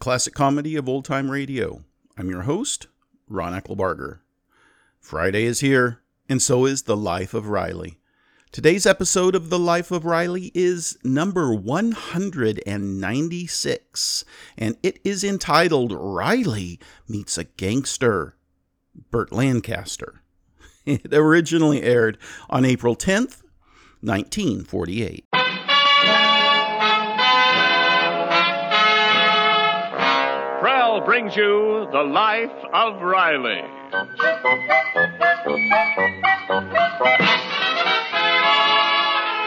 Classic Comedy of Old Time Radio. I'm your host, Ron Eckelbarger. Friday is here, and so is The Life of Riley. Today's episode of The Life of Riley is number 196, and it is entitled Riley Meets a Gangster, Burt Lancaster. It originally aired on April 10th, 1948. Brings you The Life of Riley.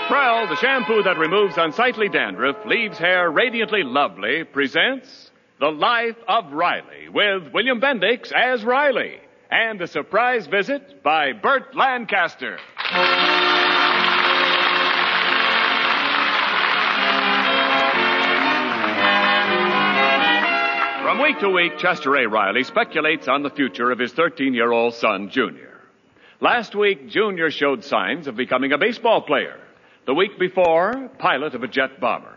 Prell, the shampoo that removes unsightly dandruff, leaves hair radiantly lovely, presents The Life of Riley with William Bendix as Riley and a surprise visit by Burt Lancaster. From week to week, Chester A. Riley speculates on the future of his 13 year old son, Junior. Last week, Junior showed signs of becoming a baseball player. The week before, pilot of a jet bomber.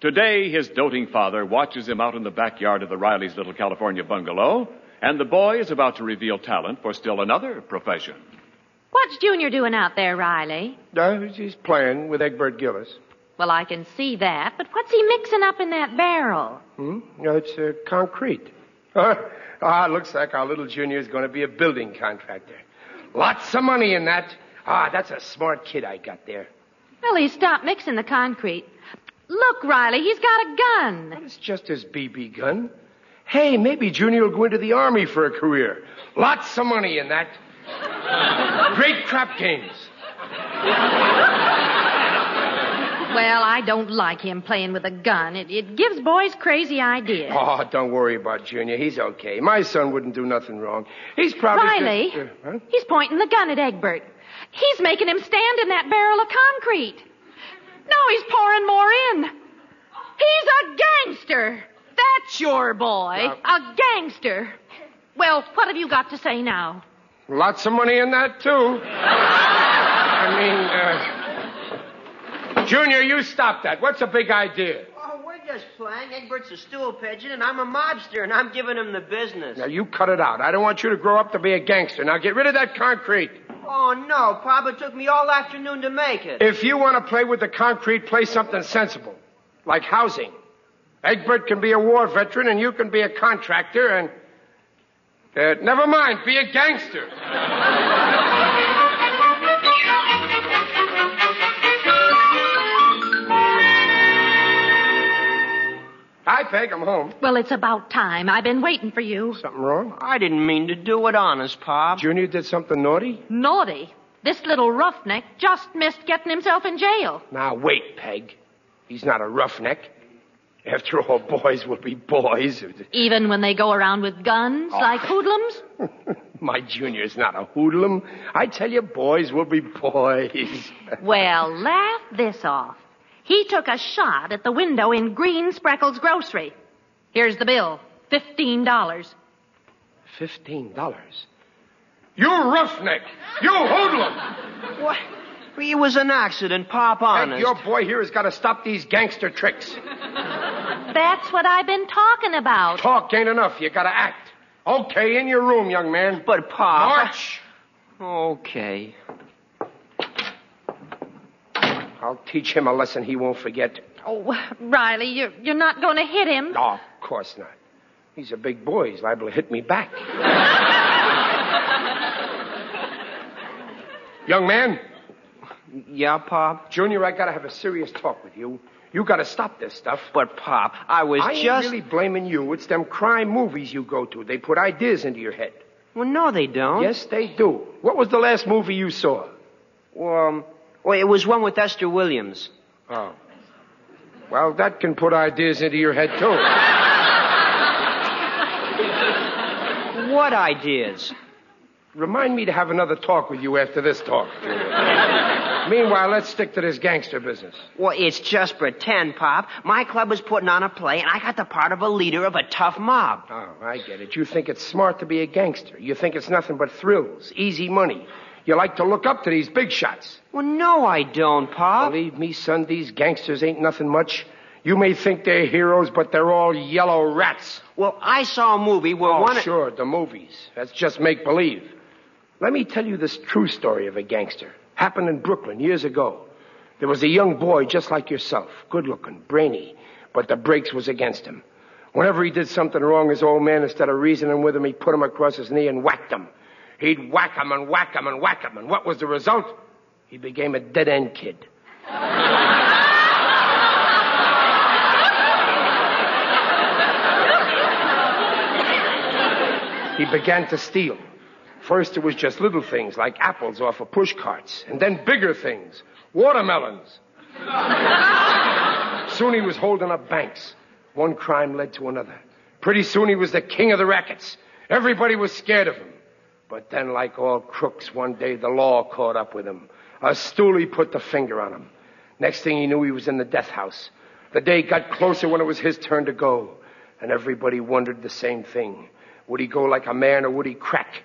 Today, his doting father watches him out in the backyard of the Riley's little California bungalow, and the boy is about to reveal talent for still another profession. What's Junior doing out there, Riley? Uh, he's playing with Egbert Gillis. Well, I can see that, but what's he mixing up in that barrel? Hmm? No, it's uh, concrete. ah, looks like our little junior is going to be a building contractor. Lots of money in that. Ah, that's a smart kid I got there. Well, he stopped mixing the concrete. Look, Riley, he's got a gun. It's just his BB gun. Hey, maybe Junior will go into the army for a career. Lots of money in that. Great crap games. Well, I don't like him playing with a gun. It, it gives boys crazy ideas. Oh, don't worry about Junior. He's okay. My son wouldn't do nothing wrong. He's probably. Riley, just- uh, huh? he's pointing the gun at Egbert. He's making him stand in that barrel of concrete. Now he's pouring more in. He's a gangster. That's your boy. A gangster. Well, what have you got to say now? Lots of money in that, too. I mean, uh. Junior, you stop that. What's the big idea? Oh, we're just playing. Egbert's a stool pigeon, and I'm a mobster, and I'm giving him the business. Now, you cut it out. I don't want you to grow up to be a gangster. Now, get rid of that concrete. Oh, no, Papa took me all afternoon to make it. If you want to play with the concrete, play something sensible, like housing. Egbert can be a war veteran, and you can be a contractor, and. Uh, never mind, be a gangster. Hi, Peg, I'm home. Well, it's about time. I've been waiting for you. Something wrong? I didn't mean to do it, honest, Pop. Junior did something naughty? Naughty. This little roughneck just missed getting himself in jail. Now, wait, Peg. He's not a roughneck. After all, boys will be boys. Even when they go around with guns, oh. like hoodlums? My junior's not a hoodlum. I tell you, boys will be boys. Well, laugh this off. He took a shot at the window in Green Spreckles Grocery. Here's the bill. Fifteen dollars. Fifteen dollars. You roughneck! You hoodlum! What? It was an accident, Pop, Peg, honest. your boy here has got to stop these gangster tricks. That's what I've been talking about. Talk ain't enough. You got to act. Okay, in your room, young man. But, Pop. March. Okay. I'll teach him a lesson he won't forget. Oh, Riley, you're, you're not going to hit him. No, of course not. He's a big boy. He's liable to hit me back. Young man, Yeah, Pop? Junior, I gotta have a serious talk with you. You gotta stop this stuff. But, Pop, I was just. I ain't really blaming you. It's them crime movies you go to. They put ideas into your head. Well, no, they don't. Yes, they do. What was the last movie you saw? Well, um, well, it was one with Esther Williams. Oh. Well, that can put ideas into your head, too. What ideas? Remind me to have another talk with you after this talk. Meanwhile, let's stick to this gangster business. Well, it's just pretend, Pop. My club is putting on a play, and I got the part of a leader of a tough mob. Oh, I get it. You think it's smart to be a gangster. You think it's nothing but thrills, easy money. You like to look up to these big shots. Well, no, I don't, Pop. Believe me, son, these gangsters ain't nothing much. You may think they're heroes, but they're all yellow rats. Well, I saw a movie where Oh, one. sure, the movies. That's just make believe. Let me tell you this true story of a gangster. Happened in Brooklyn years ago. There was a young boy just like yourself, good looking, brainy, but the brakes was against him. Whenever he did something wrong, his old man, instead of reasoning with him, he put him across his knee and whacked him. He'd whack him and whack him and whack him, and what was the result? He became a dead end kid. he began to steal. First, it was just little things like apples off of push carts, and then bigger things, watermelons. soon he was holding up banks. One crime led to another. Pretty soon he was the king of the rackets. Everybody was scared of him. But then, like all crooks, one day the law caught up with him. A stoolie put the finger on him. Next thing he knew, he was in the death house. The day got closer when it was his turn to go. And everybody wondered the same thing. Would he go like a man or would he crack?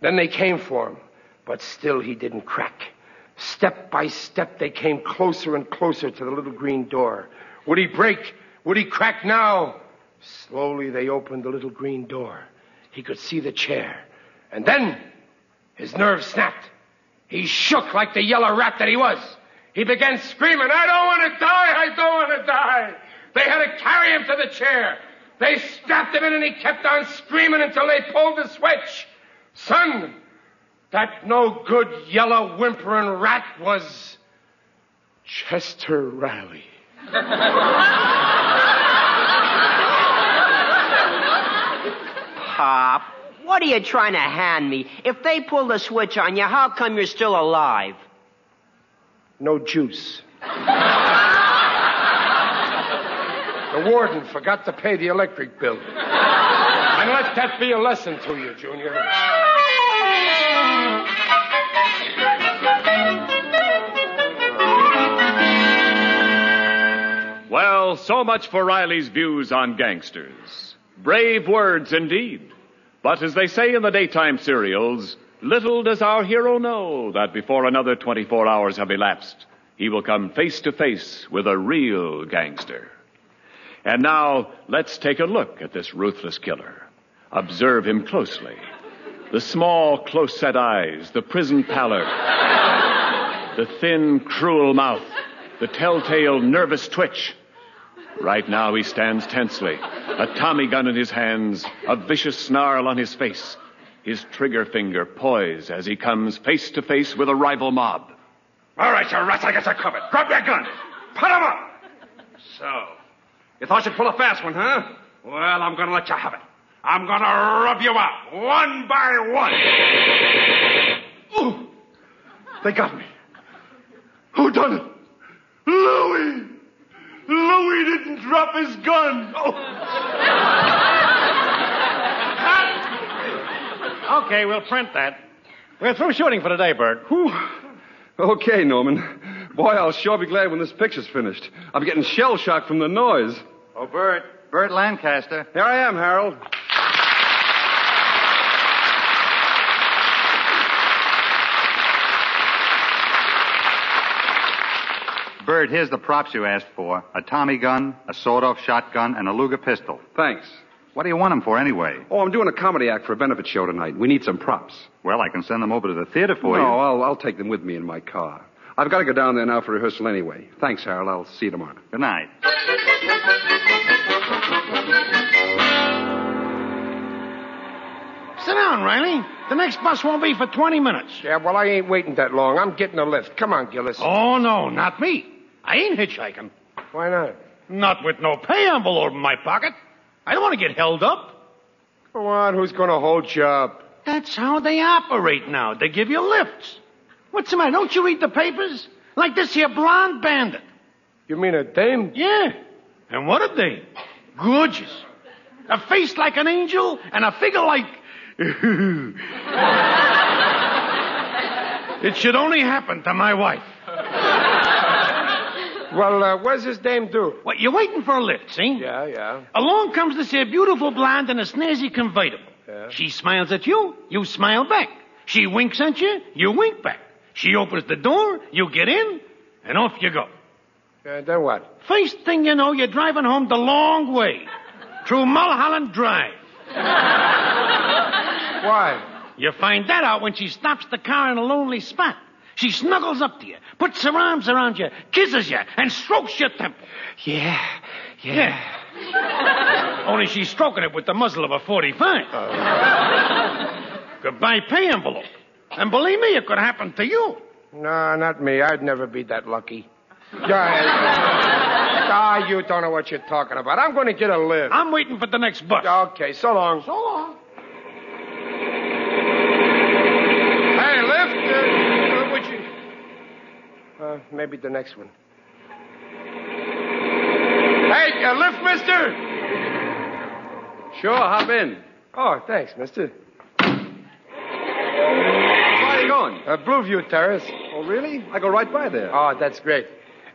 Then they came for him. But still he didn't crack. Step by step, they came closer and closer to the little green door. Would he break? Would he crack now? Slowly they opened the little green door. He could see the chair. And then his nerves snapped. He shook like the yellow rat that he was. He began screaming, I don't want to die, I don't want to die. They had to carry him to the chair. They strapped him in and he kept on screaming until they pulled the switch. Son, that no good yellow whimpering rat was Chester Riley. Pop, what are you trying to hand me? If they pull the switch on you, how come you're still alive? No juice. the warden forgot to pay the electric bill. and let that be a lesson to you, Junior. Well, so much for Riley's views on gangsters. Brave words indeed. But as they say in the daytime serials, little does our hero know that before another 24 hours have elapsed, he will come face to face with a real gangster. And now, let's take a look at this ruthless killer. Observe him closely. The small, close set eyes, the prison pallor, the thin, cruel mouth, the telltale nervous twitch. Right now he stands tensely, a Tommy gun in his hands, a vicious snarl on his face, his trigger finger poised as he comes face to face with a rival mob. All right, you rats, I guess I covered. Grab your gun. Put 'em up. So, you thought you'd pull a fast one, huh? Well, I'm gonna let you have it. I'm gonna rub you out, one by one. Ooh, they got me. Who done it? Louis! Louis didn't drop his gun. Oh. Okay, we'll print that. We're through shooting for today, Burt. Whew. Okay, Norman. Boy, I'll sure be glad when this picture's finished. I'm getting shell shocked from the noise. Oh, Burt. Burt Lancaster. Here I am, Harold. Burt, here's the props you asked for. A Tommy gun, a sawed-off shotgun, and a Luger pistol. Thanks. What do you want them for anyway? Oh, I'm doing a comedy act for a benefit show tonight. We need some props. Well, I can send them over to the theater for no, you. I'll, I'll take them with me in my car. I've got to go down there now for rehearsal anyway. Thanks, Harold. I'll see you tomorrow. Good night. Sit down, Riley. The next bus won't be for 20 minutes. Yeah, well, I ain't waiting that long. I'm getting a lift. Come on, Gillis. Oh, no, not me. I ain't hitchhiking. Why not? Not with no pay envelope in my pocket. I don't want to get held up. Go on, who's going to hold you up? That's how they operate now. They give you lifts. What's the matter? Don't you read the papers? Like this here blonde bandit. You mean a dame? Yeah. And what a dame. Gorgeous. A face like an angel and a figure like. it should only happen to my wife. Well, uh, what's this dame do? What, you're waiting for a lift, see? Yeah, yeah. Along comes this here beautiful blonde in a snazzy convertible. Yeah. She smiles at you, you smile back. She winks at you, you wink back. She opens the door, you get in, and off you go. Uh, then what? First thing you know, you're driving home the long way through Mulholland Drive. Why? You find that out when she stops the car in a lonely spot. She snuggles up to you, puts her arms around you, kisses you, and strokes your temple. Yeah, yeah. Only she's stroking it with the muzzle of a 45. Goodbye pay envelope. And believe me, it could happen to you. No, not me. I'd never be that lucky. Yeah, ah, you don't know what you're talking about. I'm going to get a lift. I'm waiting for the next bus. Okay, so long. So long. Hey, lift. Uh, would you? Maybe the next one. Hey, uh, lift, mister. Sure, hop in. Oh, thanks, mister. Where are you going? Uh, Blueview Terrace. Oh, really? I go right by there. Oh, that's great.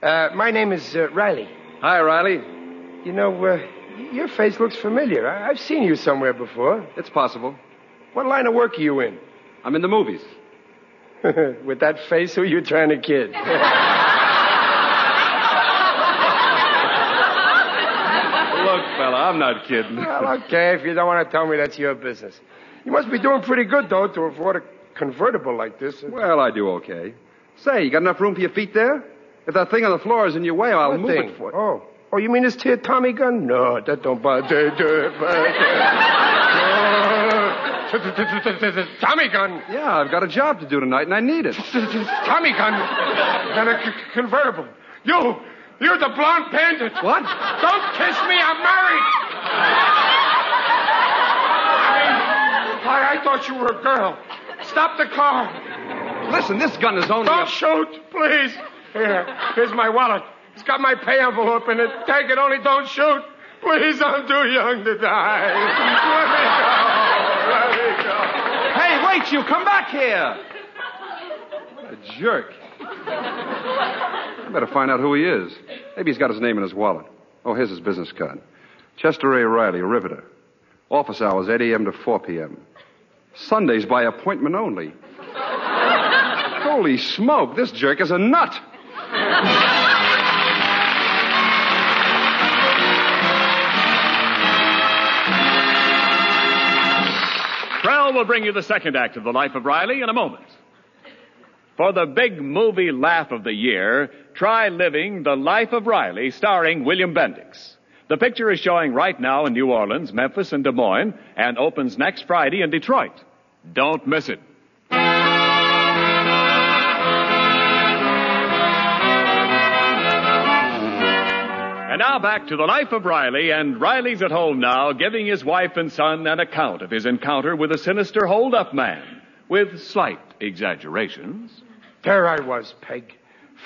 Uh, my name is uh, Riley. Hi, Riley. You know, uh, your face looks familiar. I- I've seen you somewhere before. It's possible. What line of work are you in? I'm in the movies. With that face, who are you trying to kid? Look, fella, I'm not kidding. well, okay, if you don't want to tell me, that's your business. You must be doing pretty good, though, to afford a convertible like this. Well, I do okay. Say, you got enough room for your feet there? If that thing on the floor is in your way, I'll What move thing? it for you. Oh. Oh, you mean this here Tommy gun? No, that don't bother. Tommy gun. Yeah, I've got a job to do tonight, and I need it. Tommy gun. And a c- convertible. You, you're the blonde bandit. What? Don't kiss me. I'm married. I, I thought you were a girl. Stop the car. Listen, this gun is only. Don't a- shoot, please. Here, here's my wallet. It's got my pay envelope in it. Take it, only don't shoot. Please, I'm too young to die. Let me go. Hey, wait, you come back here. What a jerk. I better find out who he is. Maybe he's got his name in his wallet. Oh, here's his business card. Chester A. Riley, riveter. Office hours 8 a.m. to 4 p.m. Sundays by appointment only. Holy smoke, this jerk is a nut. Will bring you the second act of the life of Riley in a moment. For the big movie laugh of the year, try living The Life of Riley starring William Bendix. The picture is showing right now in New Orleans, Memphis, and Des Moines, and opens next Friday in Detroit. Don't miss it. And now back to the life of Riley, and Riley's at home now, giving his wife and son an account of his encounter with a sinister hold-up man, with slight exaggerations. There I was, Peg,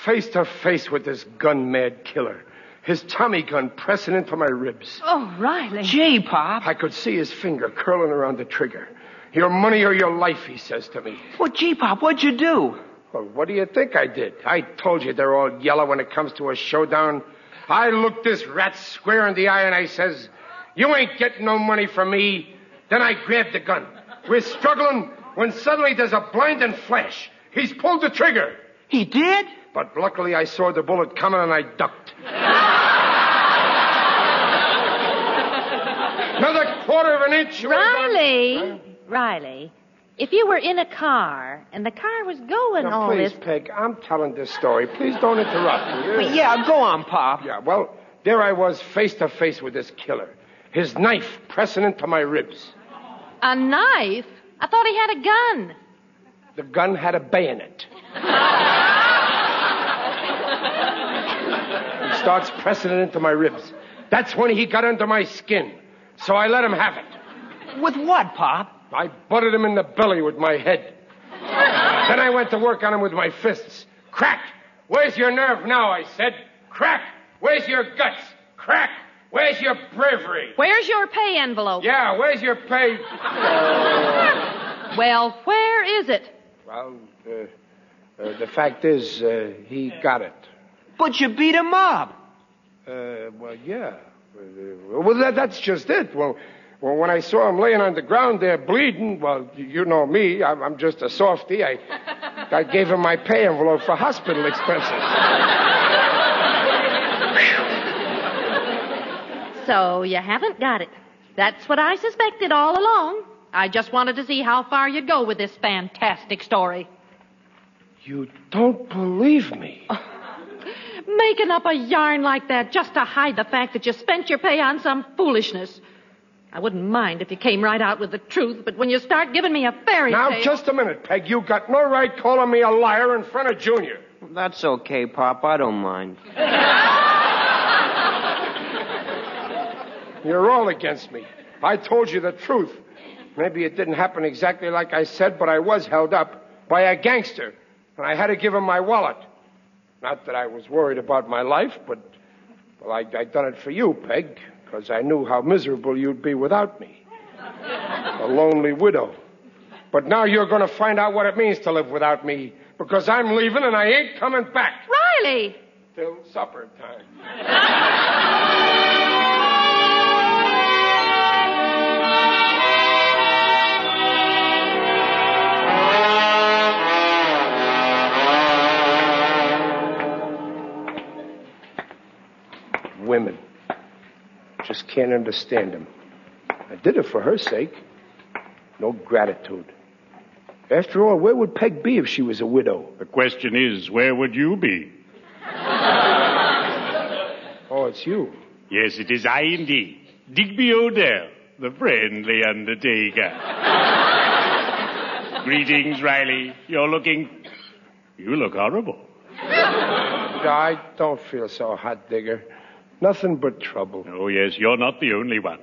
face to face with this gun mad killer. His Tommy gun pressing into my ribs. Oh, Riley. Gee, Pop. I could see his finger curling around the trigger. Your money or your life, he says to me. Well, gee, Pop, what'd you do? Well, what do you think I did? I told you they're all yellow when it comes to a showdown. I looked this rat square in the eye and I says, You ain't getting no money from me. Then I grabbed the gun. We're struggling when suddenly there's a blinding flash. He's pulled the trigger. He did? But luckily I saw the bullet coming and I ducked. Another quarter of an inch. Riley, Riley, if you were in a car and the car was going Now, all please, this. Peg, I'm telling this story. Please don't interrupt me. Well, yeah, go on, Pop. Yeah, well, there I was face to face with this killer. His knife pressing into my ribs. A knife? I thought he had a gun. The gun had a bayonet. he starts pressing it into my ribs. That's when he got under my skin. So I let him have it. With what, Pop? I butted him in the belly with my head. then I went to work on him with my fists. Crack! Where's your nerve now? I said. Crack! Where's your guts? Crack! Where's your bravery? Where's your pay envelope? Yeah, where's your pay? Well, where is it? Well, uh, uh, the fact is, uh, he got it. But you beat him up. Uh, well, yeah. Uh, well, that, that's just it. Well, well, when I saw him laying on the ground there bleeding, well, you- know me. I'm, I'm just a softy. I, I gave him my pay envelope for hospital expenses. So you haven't got it. That's what I suspected all along. I just wanted to see how far you'd go with this fantastic story. You don't believe me. Making up a yarn like that just to hide the fact that you spent your pay on some foolishness. I wouldn't mind if you came right out with the truth, but when you start giving me a fairy Now, tale. Now, just a minute, Peg. You got no right calling me a liar in front of Junior. That's okay, Pop. I don't mind. You're all against me. I told you the truth. Maybe it didn't happen exactly like I said, but I was held up by a gangster, and I had to give him my wallet. Not that I was worried about my life, but, well, I, I done it for you, Peg, because I knew how miserable you'd be without me. A lonely widow. But now you're going to find out what it means to live without me, because I'm leaving and I ain't coming back Riley! till supper time. Women. Just can't understand him. I did it for her sake. No gratitude. After all, where would Peg be if she was a widow? The question is, where would you be? Oh, it's you. Yes, it is I indeed. Digby O'Dell, the friendly undertaker. Greetings, Riley. You're looking. You look horrible. I don't feel so hot, Digger. Nothing but trouble. Oh, yes, you're not the only one.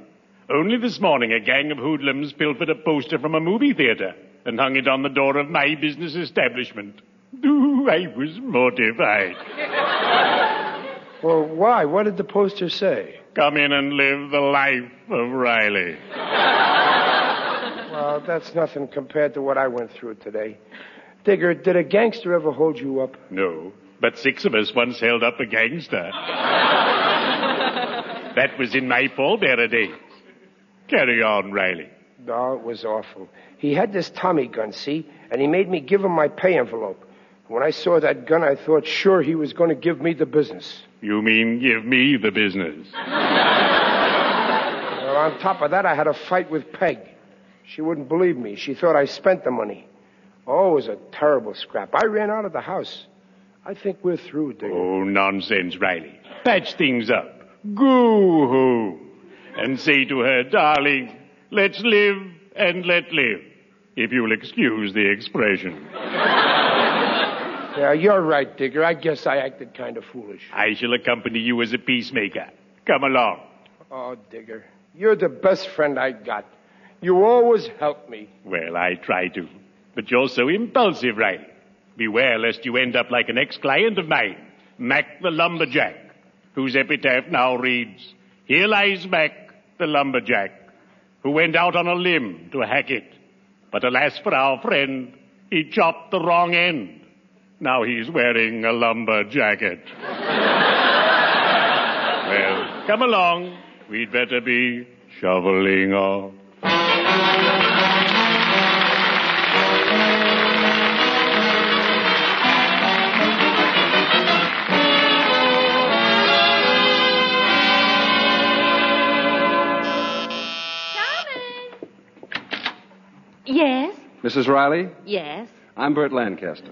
Only this morning, a gang of hoodlums pilfered a poster from a movie theater and hung it on the door of my business establishment. Ooh, I was mortified. Well, why? What did the poster say? Come in and live the life of Riley. Well, that's nothing compared to what I went through today. Digger, did a gangster ever hold you up? No, but six of us once held up a gangster. That was in my pallbearer days. Carry on, Riley. No, it was awful. He had this Tommy gun, see? And he made me give him my pay envelope. When I saw that gun, I thought sure he was going to give me the business. You mean give me the business? Well, on top of that, I had a fight with Peg. She wouldn't believe me. She thought I spent the money. Oh, it was a terrible scrap. I ran out of the house. I think we're through, Digger. Oh, nonsense, Riley. Patch things up. Go home. And say to her, darling, let's live and let live. If you'll excuse the expression. Yeah, you're right, Digger. I guess I acted kind of foolish. I shall accompany you as a peacemaker. Come along. Oh, Digger, you're the best friend I got. You always help me. Well, I try to. But you're so impulsive, Riley. Beware lest you end up like an ex-client of mine, Mac the Lumberjack, whose epitaph now reads, Here lies Mac the Lumberjack, who went out on a limb to hack it. But alas for our friend, he chopped the wrong end. Now he's wearing a lumber jacket. well, come along. We'd better be shoveling off. Mrs. Riley, Yes. I'm Burt Lancaster.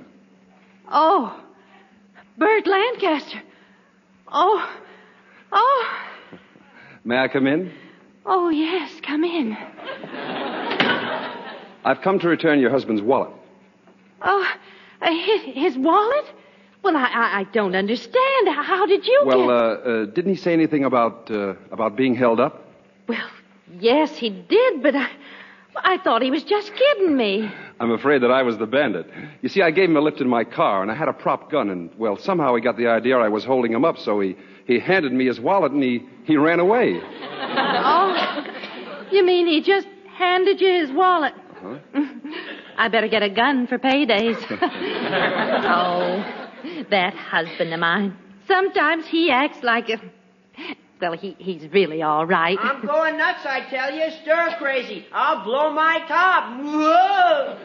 Oh, Burt Lancaster. Oh, oh, May I come in? oh, yes, come in. I've come to return your husband's wallet. Oh, uh, his, his wallet? Well, I, I, I don't understand. How did you Well, get... uh, uh, didn't he say anything about uh, about being held up? Well, yes, he did, but I, I thought he was just kidding me. I'm afraid that I was the bandit. You see, I gave him a lift in my car, and I had a prop gun, and well, somehow he got the idea I was holding him up, so he he handed me his wallet and he he ran away. Oh, you mean he just handed you his wallet? Huh? I better get a gun for paydays. oh, that husband of mine. Sometimes he acts like a. Well, he, he's really all right. I'm going nuts, I tell you. Stir crazy. I'll blow my top. Whoa!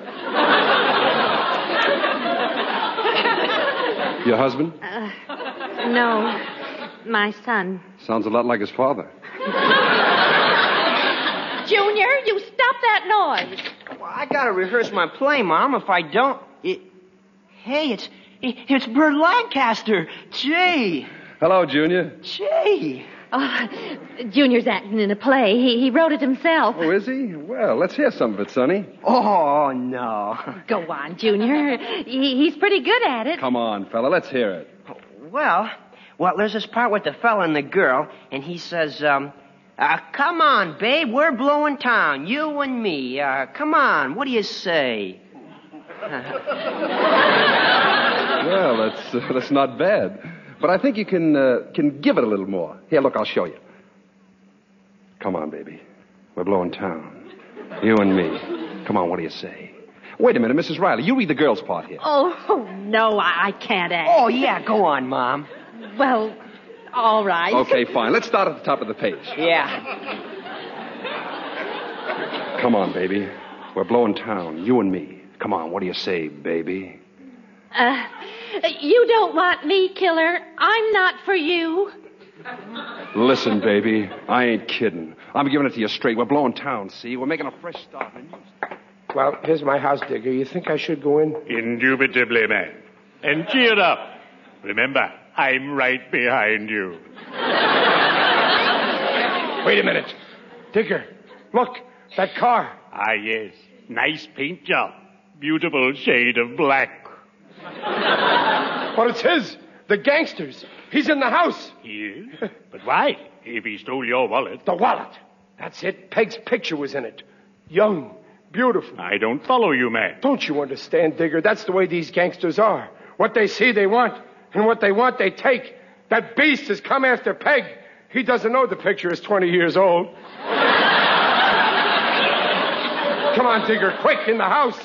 Your husband Uh, no, my son. sounds a lot like his father. Junior, you stop that noise. Well, I gotta rehearse my play, Mom. If I don't, it. Hey, it's it's Burt Lancaster. Gee, Hello, Junior. gee. Oh, Junior's acting in a play. He, he wrote it himself. Oh, is he? Well, let's hear some of it, Sonny. Oh no. Go on, Junior. He, he's pretty good at it. Come on, fella, let's hear it. Well, well, there's this part with the fella and the girl, and he says, um, uh, "Come on, babe, we're blowing town, you and me. Uh, come on, what do you say?" Well, that's uh, that's not bad, but I think you can uh, can give it a little more. Here, look, I'll show you. Come on, baby, we're blowing town, you and me. Come on, what do you say? Wait a minute, Mrs. Riley, you read the girl's part here. Oh, no, I, I can't act. Oh yeah, go on, Mom. Well, all right. Okay, fine. Let's start at the top of the page. Yeah. Come on, baby, we're blowing town, you and me. Come on, what do you say, baby? Uh, you don't want me, killer. I'm not for you. Listen, baby, I ain't kidding. I'm giving it to you straight. We're blowing town, see? We're making a fresh start. And you... Well, here's my house, Digger. You think I should go in? Indubitably, man. And cheer up. Remember, I'm right behind you. Wait a minute. Digger, look, that car. Ah, yes. Nice paint job. Beautiful shade of black. But it's his. The gangsters. He's in the house. He is? But why? If he stole your wallet. The wallet. That's it. Peg's picture was in it. Young, beautiful. I don't follow you, man. Don't you understand, Digger? That's the way these gangsters are. What they see, they want. And what they want, they take. That beast has come after Peg. He doesn't know the picture is 20 years old. Come on, Digger, quick, in the house.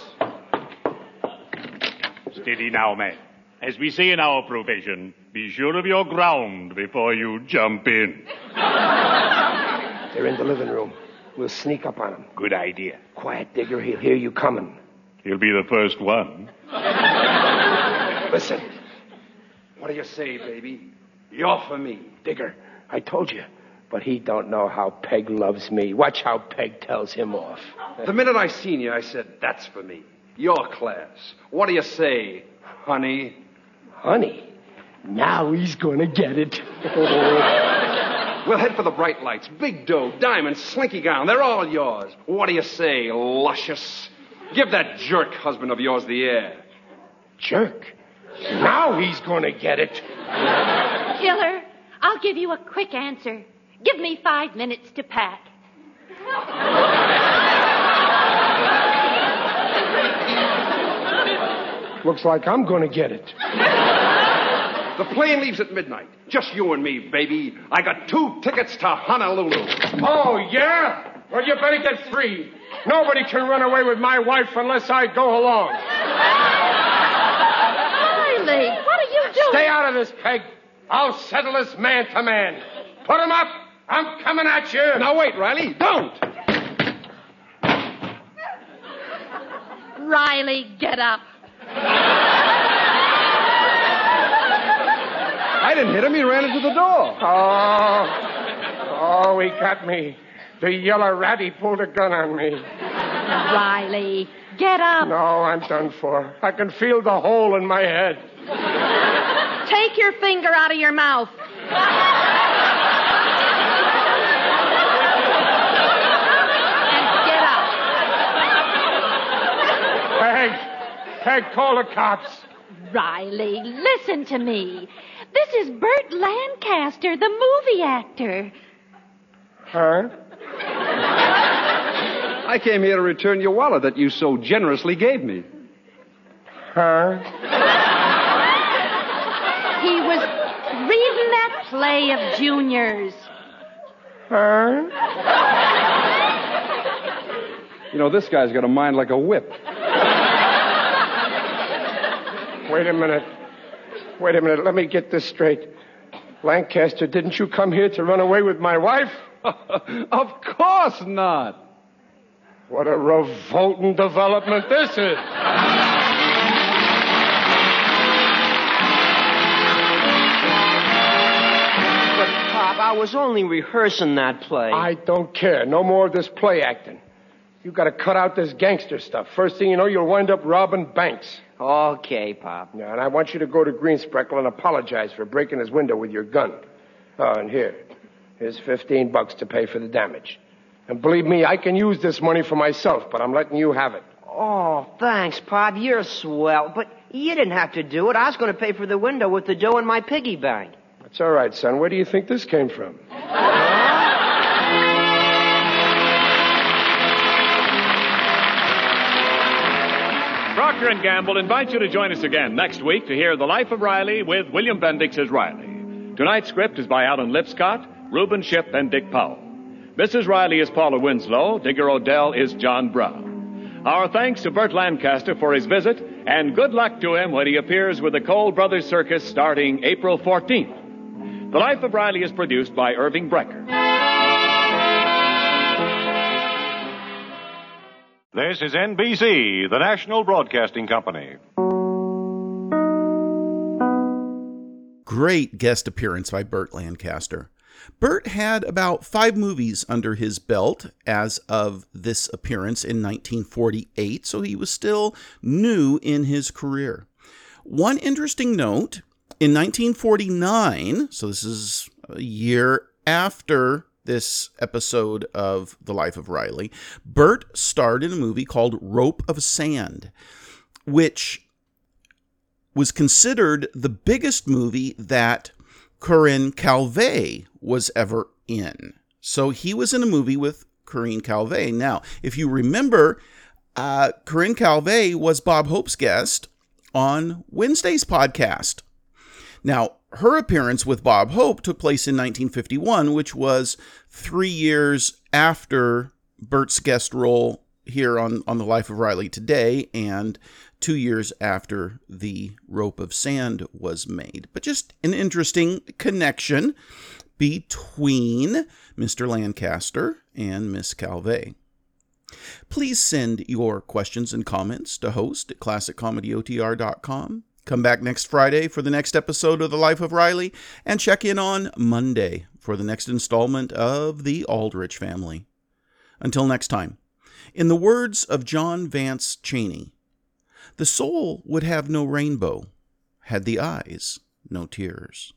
Steady now, man. As we say in our profession, be sure of your ground before you jump in. They're in the living room. We'll sneak up on them. Good idea. Quiet, Digger. He'll hear you coming. He'll be the first one. Listen, What do you say, baby? You're for me. Digger, I told you. But he don't know how Peg loves me. Watch how Peg tells him off. The minute I seen you, I said, that's for me. Your class. What do you say, honey? Honey, now he's gonna get it. We'll head for the bright lights. Big dough, diamonds, slinky gown. They're all yours. What do you say, luscious? Give that jerk husband of yours the air. Jerk. Now he's gonna get it. Killer, I'll give you a quick answer. Give me five minutes to pack. Looks like I'm gonna get it. The plane leaves at midnight. Just you and me, baby. I got two tickets to Honolulu. Oh, yeah? Well, you better get free. Nobody can run away with my wife unless I go along. Riley, what are you doing? Stay out of this, Peg. I'll settle this man to man. Put him up. I'm coming at you. Now wait, Riley. Don't. Riley, get up. I didn't hit him. He ran into the door. Oh, oh, he got me. The yellow rat, he pulled a gun on me. Riley, get up. No, I'm done for. I can feel the hole in my head. Take your finger out of your mouth. and get up. Peg, Peg, call the cops. Riley, listen to me. This is Burt Lancaster, the movie actor. Huh? I came here to return your wallet that you so generously gave me. Huh? He was reading that play of Junior's. Huh? You know, this guy's got a mind like a whip. Wait a minute. Wait a minute. Let me get this straight. Lancaster, didn't you come here to run away with my wife? of course not. What a revolting development this is. But, Pop, Pop, I was only rehearsing that play. I don't care. No more of this play acting. You gotta cut out this gangster stuff. First thing you know, you'll wind up robbing banks. Okay, Pop. Yeah, and I want you to go to Greenspreckle and apologize for breaking his window with your gun. Oh, and here. Here's 15 bucks to pay for the damage. And believe me, I can use this money for myself, but I'm letting you have it. Oh, thanks, Pop. You're swell. But you didn't have to do it. I was going to pay for the window with the dough in my piggy bank. That's all right, son. Where do you think this came from? Procter & Gamble invites you to join us again next week to hear The Life of Riley with William Bendix as Riley. Tonight's script is by Alan Lipscott, Reuben Ship, and Dick Powell. Mrs. Riley is Paula Winslow. Digger O'Dell is John Brown. Our thanks to Burt Lancaster for his visit, and good luck to him when he appears with the Cole Brothers Circus starting April 14th. The Life of Riley is produced by Irving Brecher. This is NBC, the national broadcasting company. Great guest appearance by Burt Lancaster. Burt had about five movies under his belt as of this appearance in 1948, so he was still new in his career. One interesting note in 1949, so this is a year after this episode of The Life of Riley, Burt starred in a movie called Rope of Sand, which was considered the biggest movie that Corinne Calvet was ever in. So he was in a movie with Corinne Calvet. Now, if you remember, uh, Corinne Calvet was Bob Hope's guest on Wednesday's podcast. Now, her appearance with Bob Hope took place in 1951, which was three years after Burt's guest role here on, on The Life of Riley Today and two years after The Rope of Sand was made. But just an interesting connection between Mr. Lancaster and Miss Calvet. Please send your questions and comments to host at classiccomedyotr.com. Come back next Friday for the next episode of The Life of Riley, and check in on Monday for the next installment of The Aldrich Family. Until next time, in the words of John Vance Cheney, the soul would have no rainbow, had the eyes no tears.